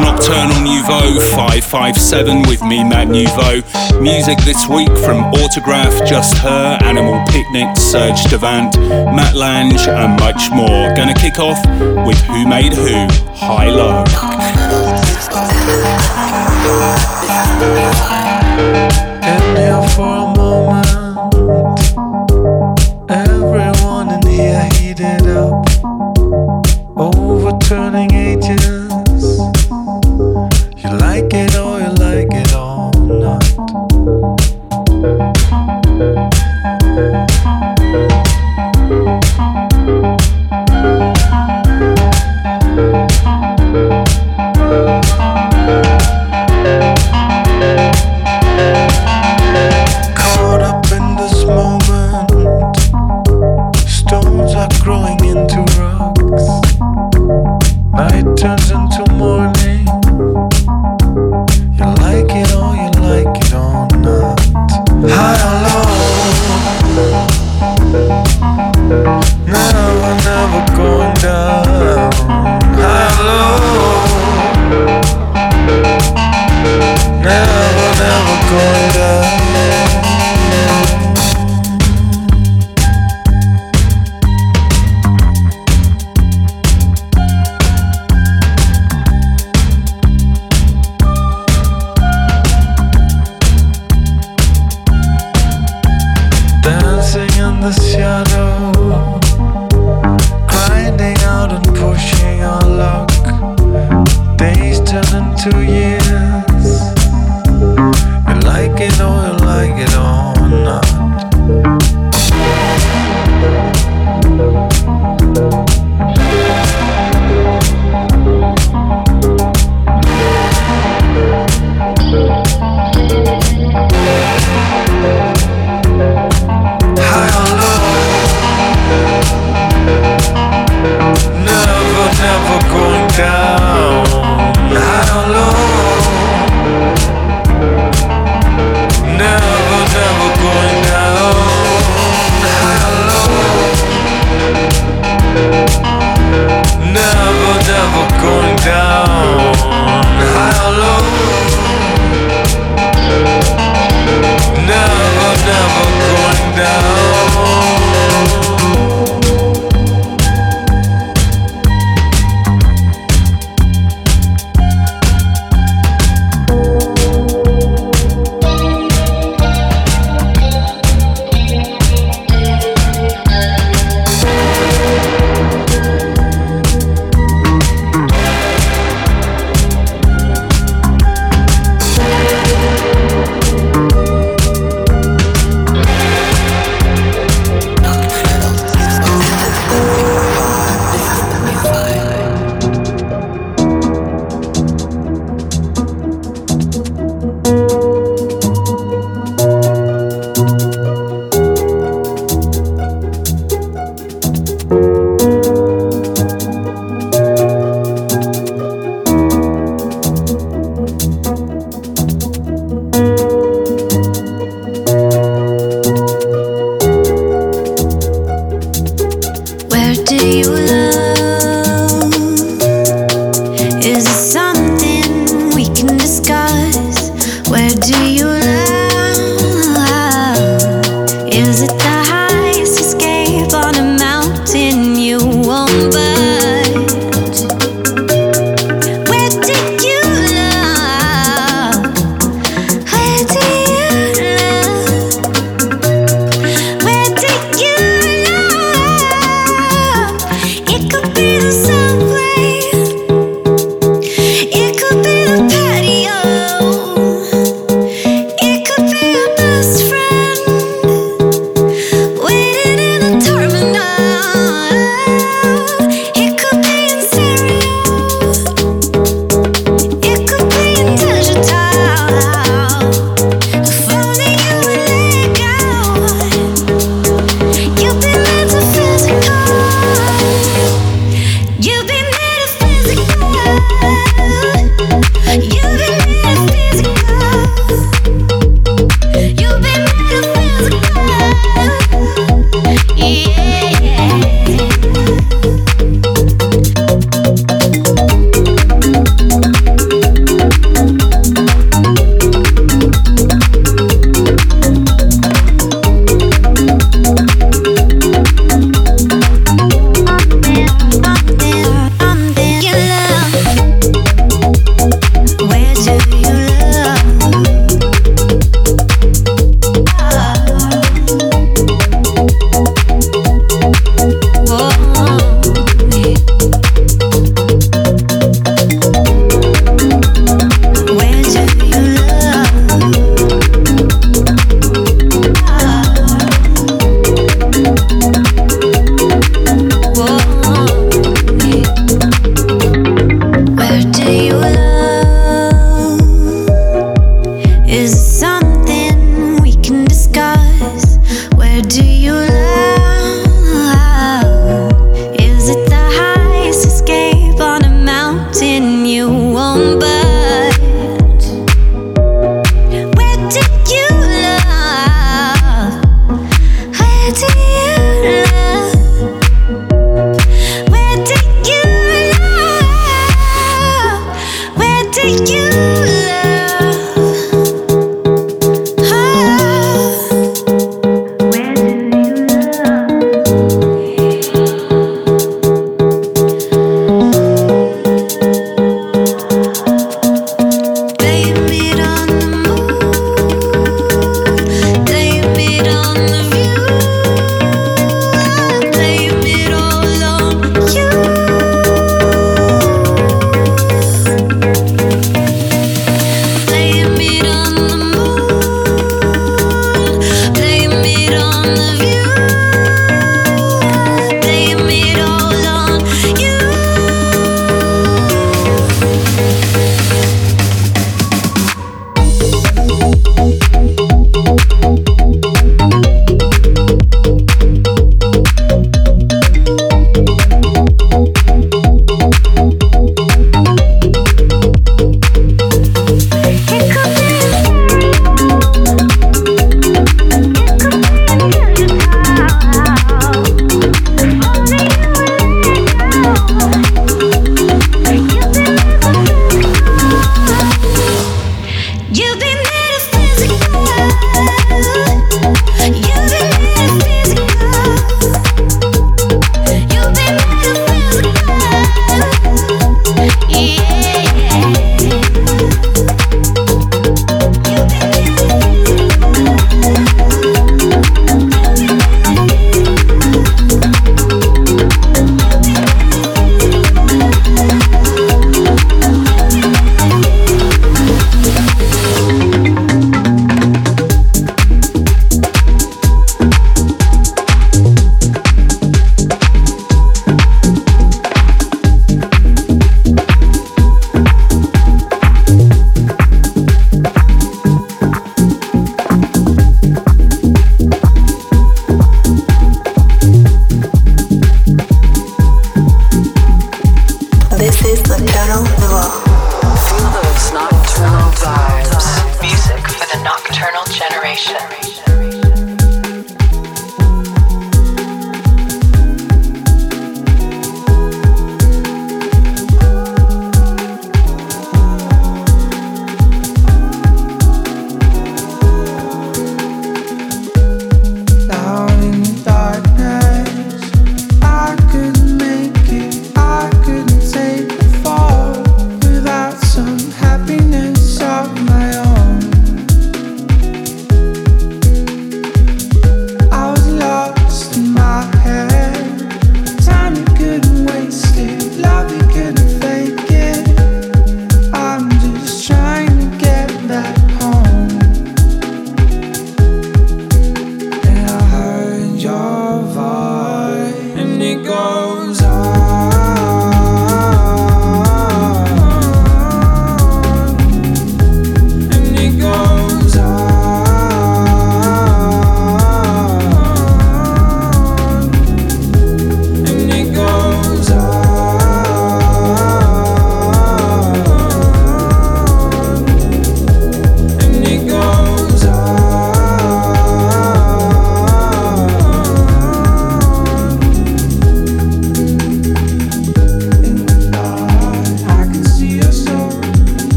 Nocturnal Nouveau 557 with me, Matt Nouveau. Music this week from Autograf, Just Her, Animal Picnic, Serge Devant, Matt Lange, and much more. Gonna kick off with Who Made Who, High Low.